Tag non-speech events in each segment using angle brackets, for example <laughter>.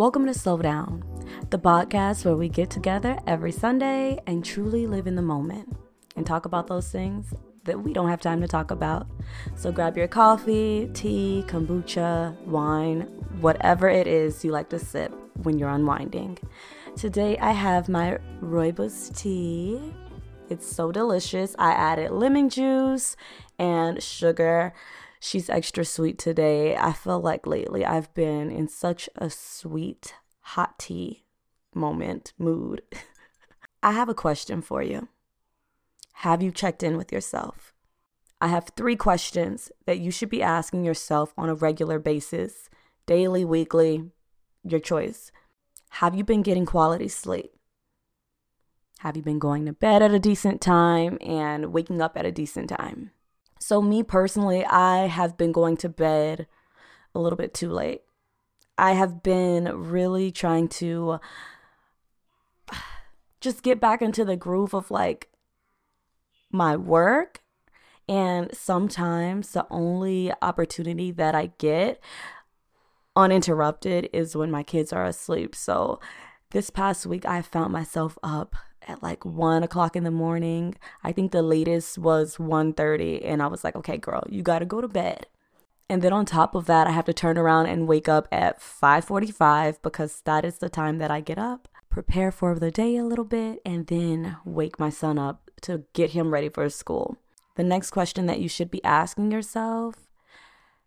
Welcome to Slow Down, the podcast where we get together every Sunday and truly live in the moment and talk about those things that we don't have time to talk about. So grab your coffee, tea, kombucha, wine, whatever it is you like to sip when you're unwinding. Today I have my rooibos tea. It's so delicious. I added lemon juice and sugar she's extra sweet today. I feel like lately I've been in such a sweet hot tea moment mood. <laughs> I have a question for you. Have you checked in with yourself? I have three questions that you should be asking yourself on a regular basis, daily, weekly, your choice. Have you been getting quality sleep? Have you been going to bed at a decent time and waking up at a decent time? So, me personally, I have been going to bed a little bit too late. I have been really trying to <sighs> just get back into the groove of like my work. And sometimes the only opportunity that I get uninterrupted is when my kids are asleep. So, this past week, I found myself up at like one o'clock in the morning. I think the latest was 1.30 and I was like, okay, girl, you gotta go to bed. And then on top of that, I have to turn around and wake up at 5:45 because that is the time that I get up, prepare for the day a little bit, and then wake my son up to get him ready for school. The next question that you should be asking yourself,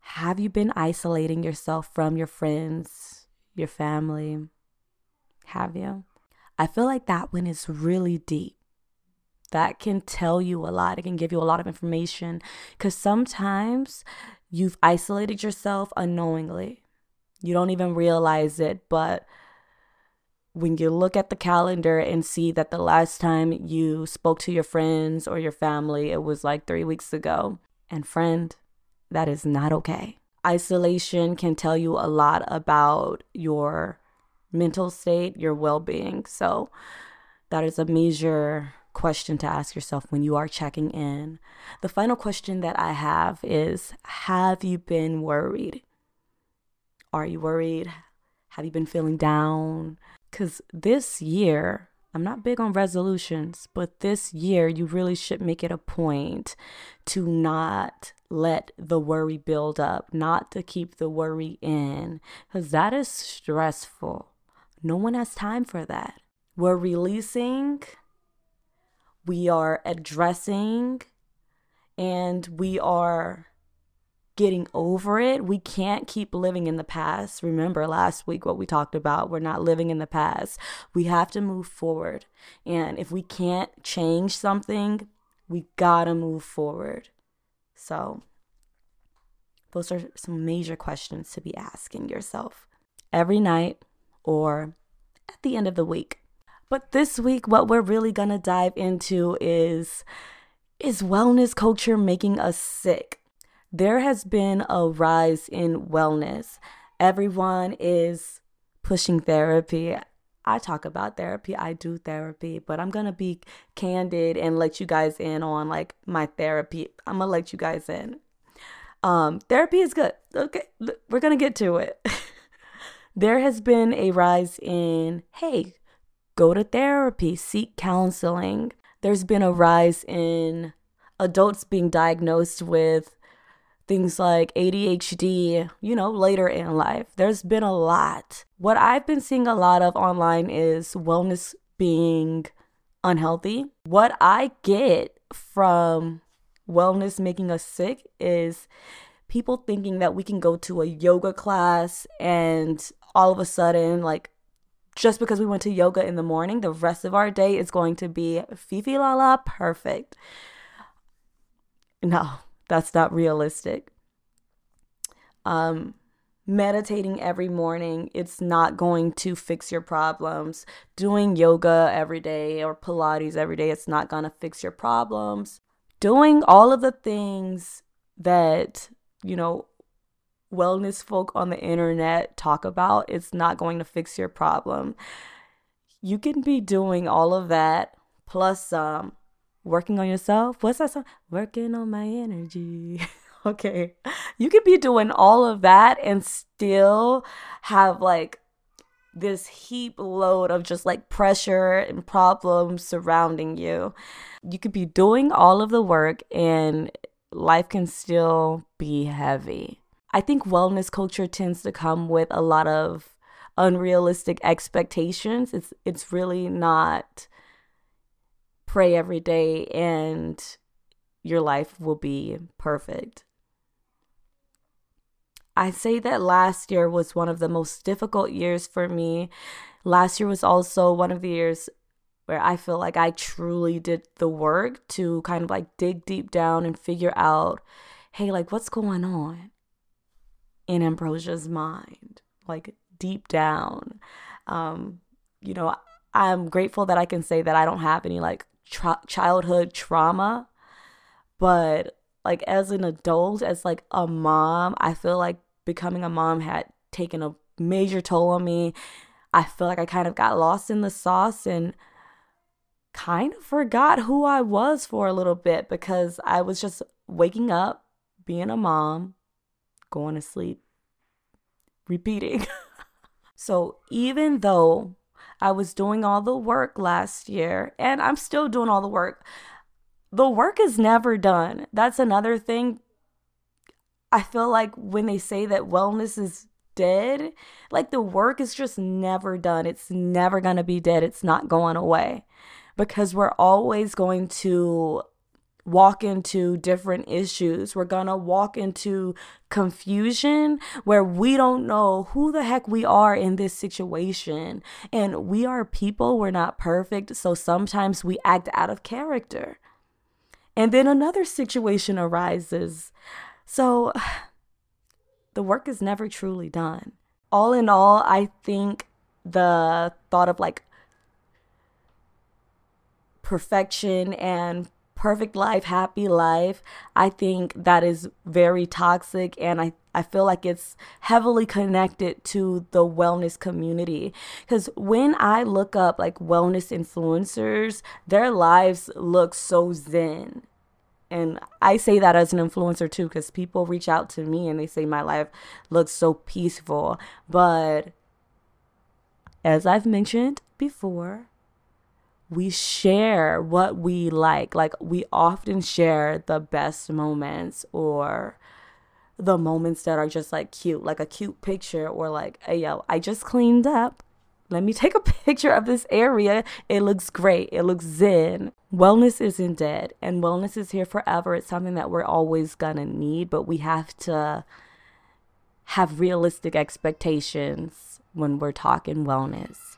have you been isolating yourself from your friends, your family? Have you? I feel like that one is really deep. That can tell you a lot. It can give you a lot of information because sometimes you've isolated yourself unknowingly. You don't even realize it, but when you look at the calendar and see that the last time you spoke to your friends or your family, it was like three weeks ago. And friend, that is not okay. Isolation can tell you a lot about your mental state, your well being. So, that is a major question to ask yourself when you are checking in. The final question that I have is Have you been worried? Are you worried? Have you been feeling down? Because this year, I'm not big on resolutions, but this year you really should make it a point to not let the worry build up, not to keep the worry in, because that is stressful. No one has time for that. We're releasing, we are addressing, and we are getting over it. We can't keep living in the past. Remember last week what we talked about? We're not living in the past. We have to move forward. And if we can't change something, we gotta move forward. So, those are some major questions to be asking yourself every night or at the end of the week. But this week, what we're really gonna dive into is is wellness culture making us sick? There has been a rise in wellness. Everyone is pushing therapy. I talk about therapy, I do therapy, but I'm gonna be candid and let you guys in on like my therapy. I'm gonna let you guys in. Um, therapy is good. Okay, we're gonna get to it. <laughs> there has been a rise in, hey, go to therapy, seek counseling. There's been a rise in adults being diagnosed with things like ADHD, you know, later in life. There's been a lot. What I've been seeing a lot of online is wellness being unhealthy. What I get from wellness making us sick is people thinking that we can go to a yoga class and all of a sudden, like, just because we went to yoga in the morning, the rest of our day is going to be fifi la la perfect. No, that's not realistic. Um, meditating every morning, it's not going to fix your problems. Doing yoga every day or Pilates every day, it's not going to fix your problems. Doing all of the things that, you know, wellness folk on the internet talk about, it's not going to fix your problem. You can be doing all of that plus um, working on yourself. What's that song? Working on my energy. <laughs> okay. You could be doing all of that and still have like this heap load of just like pressure and problems surrounding you. You could be doing all of the work and life can still be heavy. I think wellness culture tends to come with a lot of unrealistic expectations. It's it's really not pray every day and your life will be perfect. I say that last year was one of the most difficult years for me. Last year was also one of the years where I feel like I truly did the work to kind of like dig deep down and figure out, hey, like what's going on in Ambrosia's mind, like deep down. Um, you know, I'm grateful that I can say that I don't have any like tra- childhood trauma, but like as an adult, as like a mom, I feel like becoming a mom had taken a major toll on me. I feel like I kind of got lost in the sauce and kind of forgot who I was for a little bit because I was just waking up, being a mom, going to sleep, repeating. <laughs> so even though I was doing all the work last year and I'm still doing all the work, the work is never done. That's another thing I feel like when they say that wellness is dead, like the work is just never done. It's never going to be dead. It's not going away because we're always going to walk into different issues. We're going to walk into confusion where we don't know who the heck we are in this situation. And we are people, we're not perfect. So sometimes we act out of character. And then another situation arises so <sighs> the work is never truly done. All in all, I think the thought of like perfection and perfect life, happy life, I think that is very toxic and I I feel like it's heavily connected to the wellness community cuz when I look up like wellness influencers, their lives look so zen and I say that as an influencer too, because people reach out to me and they say my life looks so peaceful. But as I've mentioned before, we share what we like. Like, we often share the best moments or the moments that are just like cute, like a cute picture, or like, hey, yo, I just cleaned up let me take a <laughs> picture of this area. It looks great. It looks zen. Wellness isn't dead, and wellness is here forever. It's something that we're always gonna need, but we have to have realistic expectations when we're talking wellness.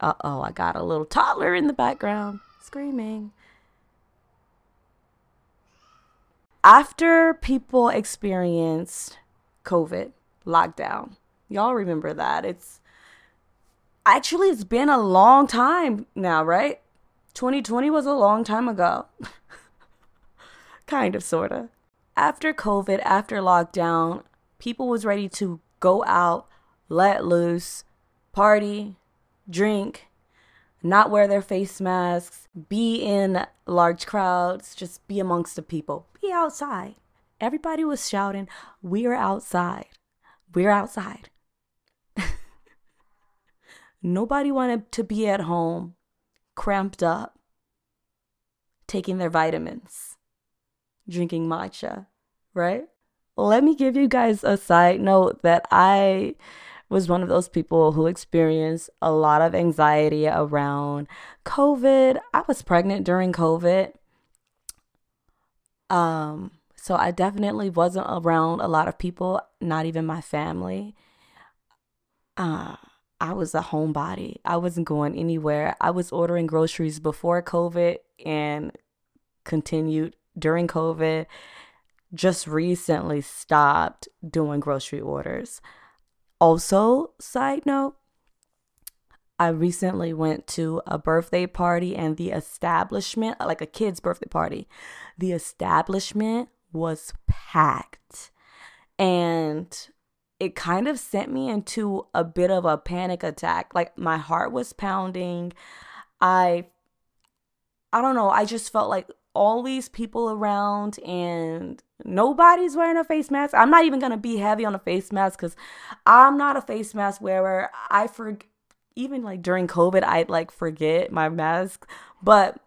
Uh oh, I got a little toddler in the background screaming. After people experienced COVID lockdown, y'all remember that. It's actually it's been a long time now, right? 2020 was a long time ago. <laughs> kind of sorta. After COVID, after lockdown, people was ready to go out, let loose, party, drink, not wear their face masks, be in large crowds, just be amongst the people, be outside. Everybody was shouting, We're outside. We're outside. <laughs> Nobody wanted to be at home, cramped up, taking their vitamins, drinking matcha, right? Let me give you guys a side note that I was one of those people who experienced a lot of anxiety around COVID. I was pregnant during COVID. Um, so I definitely wasn't around a lot of people, not even my family. Uh, I was a homebody. I wasn't going anywhere. I was ordering groceries before COVID and continued during COVID. Just recently stopped doing grocery orders. Also, side note, I recently went to a birthday party and the establishment, like a kid's birthday party, the establishment was packed. And it kind of sent me into a bit of a panic attack. Like my heart was pounding. I I don't know, I just felt like all these people around and nobody's wearing a face mask. I'm not even going to be heavy on a face mask cuz I'm not a face mask wearer. I for even like during COVID, I'd like forget my mask. But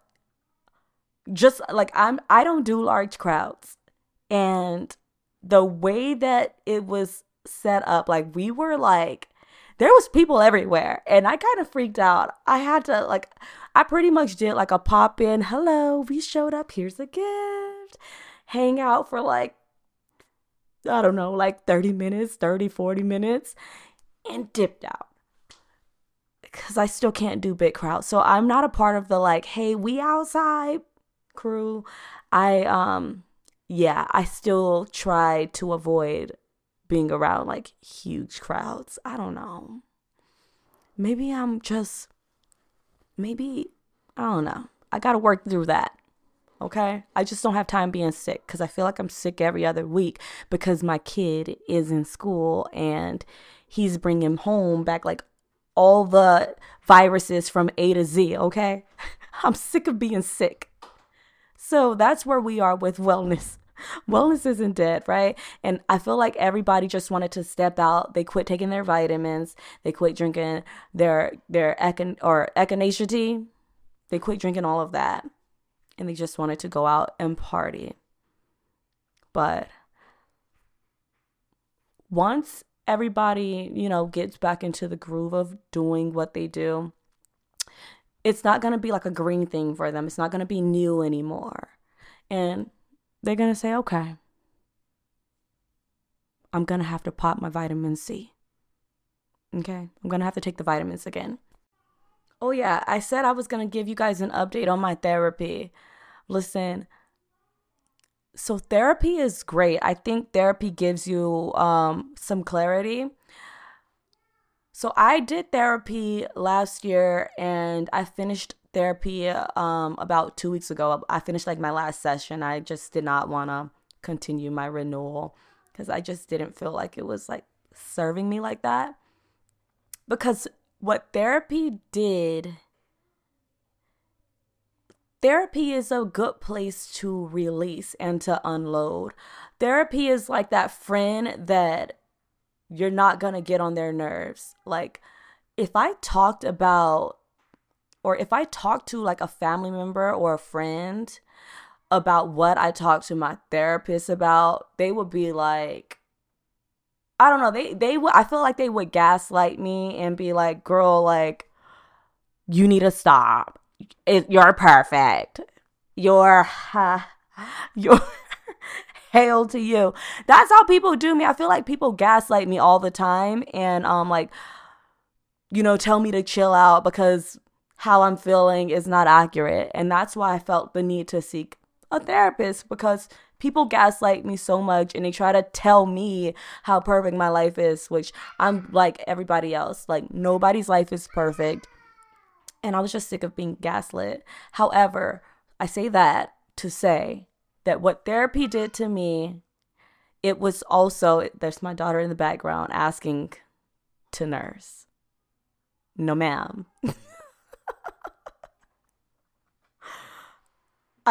just like I'm, I don't do large crowds. And the way that it was set up, like we were like, there was people everywhere and I kind of freaked out. I had to like, I pretty much did like a pop in, hello, we showed up, here's a gift, hang out for like, I don't know, like 30 minutes, 30, 40 minutes, and dipped out because I still can't do big crowds. So I'm not a part of the like, hey, we outside crew. I um yeah, I still try to avoid being around like huge crowds. I don't know. Maybe I'm just maybe I don't know. I got to work through that. Okay? I just don't have time being sick cuz I feel like I'm sick every other week because my kid is in school and he's bringing home back like all the viruses from A to Z, okay? <laughs> I'm sick of being sick. So that's where we are with wellness. <laughs> Wellness isn't dead, right? And I feel like everybody just wanted to step out. They quit taking their vitamins. They quit drinking their their echin or echinacea tea. They quit drinking all of that, and they just wanted to go out and party. But once everybody, you know, gets back into the groove of doing what they do, it's not going to be like a green thing for them. It's not going to be new anymore. And they're going to say, okay, I'm going to have to pop my vitamin C. Okay, I'm going to have to take the vitamins again. Oh, yeah, I said I was going to give you guys an update on my therapy. Listen, so therapy is great. I think therapy gives you um, some clarity. So I did therapy last year and I finished therapy um, about two weeks ago. I finished like my last session. I just did not want to continue my renewal because I just didn't feel like it was like serving me like that. Because what therapy did Therapy is a good place to release and to unload. Therapy is like that friend that you're not going to get on their nerves. Like, if I talked about, or if I talk to like a family member or a friend about what I talk to my therapist about, they would be like, I don't know, they, they would, I feel like they would gaslight me and be like, girl, like, you need to stop it, you're perfect. You're, uh, you're <laughs> hail to you. That's how people do me. I feel like people gaslight me all the time and um like you know tell me to chill out because how I'm feeling is not accurate. And that's why I felt the need to seek a therapist because people gaslight me so much and they try to tell me how perfect my life is, which I'm like everybody else. Like nobody's life is perfect and I was just sick of being gaslit. However, I say that to say that what therapy did to me, it was also, there's my daughter in the background asking to nurse. No, ma'am. <laughs>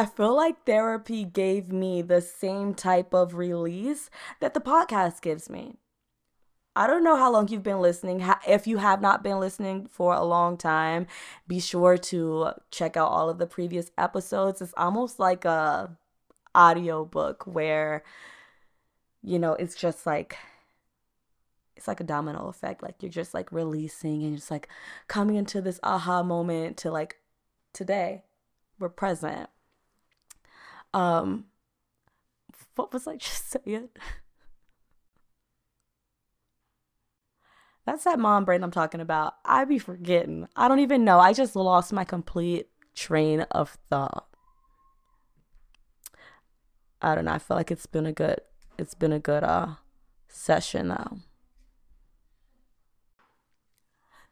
I feel like therapy gave me the same type of release that the podcast gives me. I don't know how long you've been listening. If you have not been listening for a long time, be sure to check out all of the previous episodes. It's almost like a audio book where you know, it's just like it's like a domino effect. Like you're just like releasing and just like coming into this aha moment to like today. We're present. Um what was I <laughs> just saying? That's that mom brain I'm talking about. I be forgetting. I don't even know. I just lost my complete train of thought. I don't know. I feel like it's been a good it's been a good uh session though.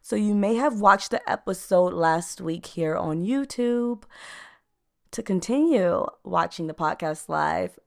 So you may have watched the episode last week here on YouTube. To continue watching the podcast live,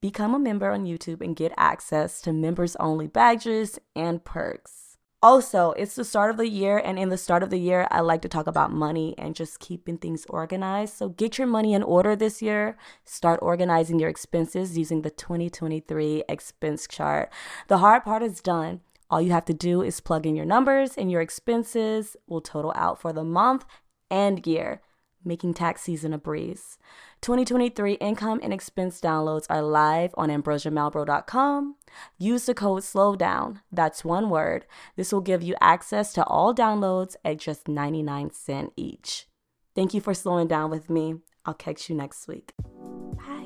become a member on YouTube and get access to members only badges and perks. Also, it's the start of the year, and in the start of the year, I like to talk about money and just keeping things organized. So, get your money in order this year. Start organizing your expenses using the 2023 expense chart. The hard part is done. All you have to do is plug in your numbers, and your expenses will total out for the month and year, making tax season a breeze. 2023 income and expense downloads are live on ambrosiamalbro.com. Use the code SLOWDOWN, that's one word. This will give you access to all downloads at just 99 cents each. Thank you for slowing down with me. I'll catch you next week. Bye.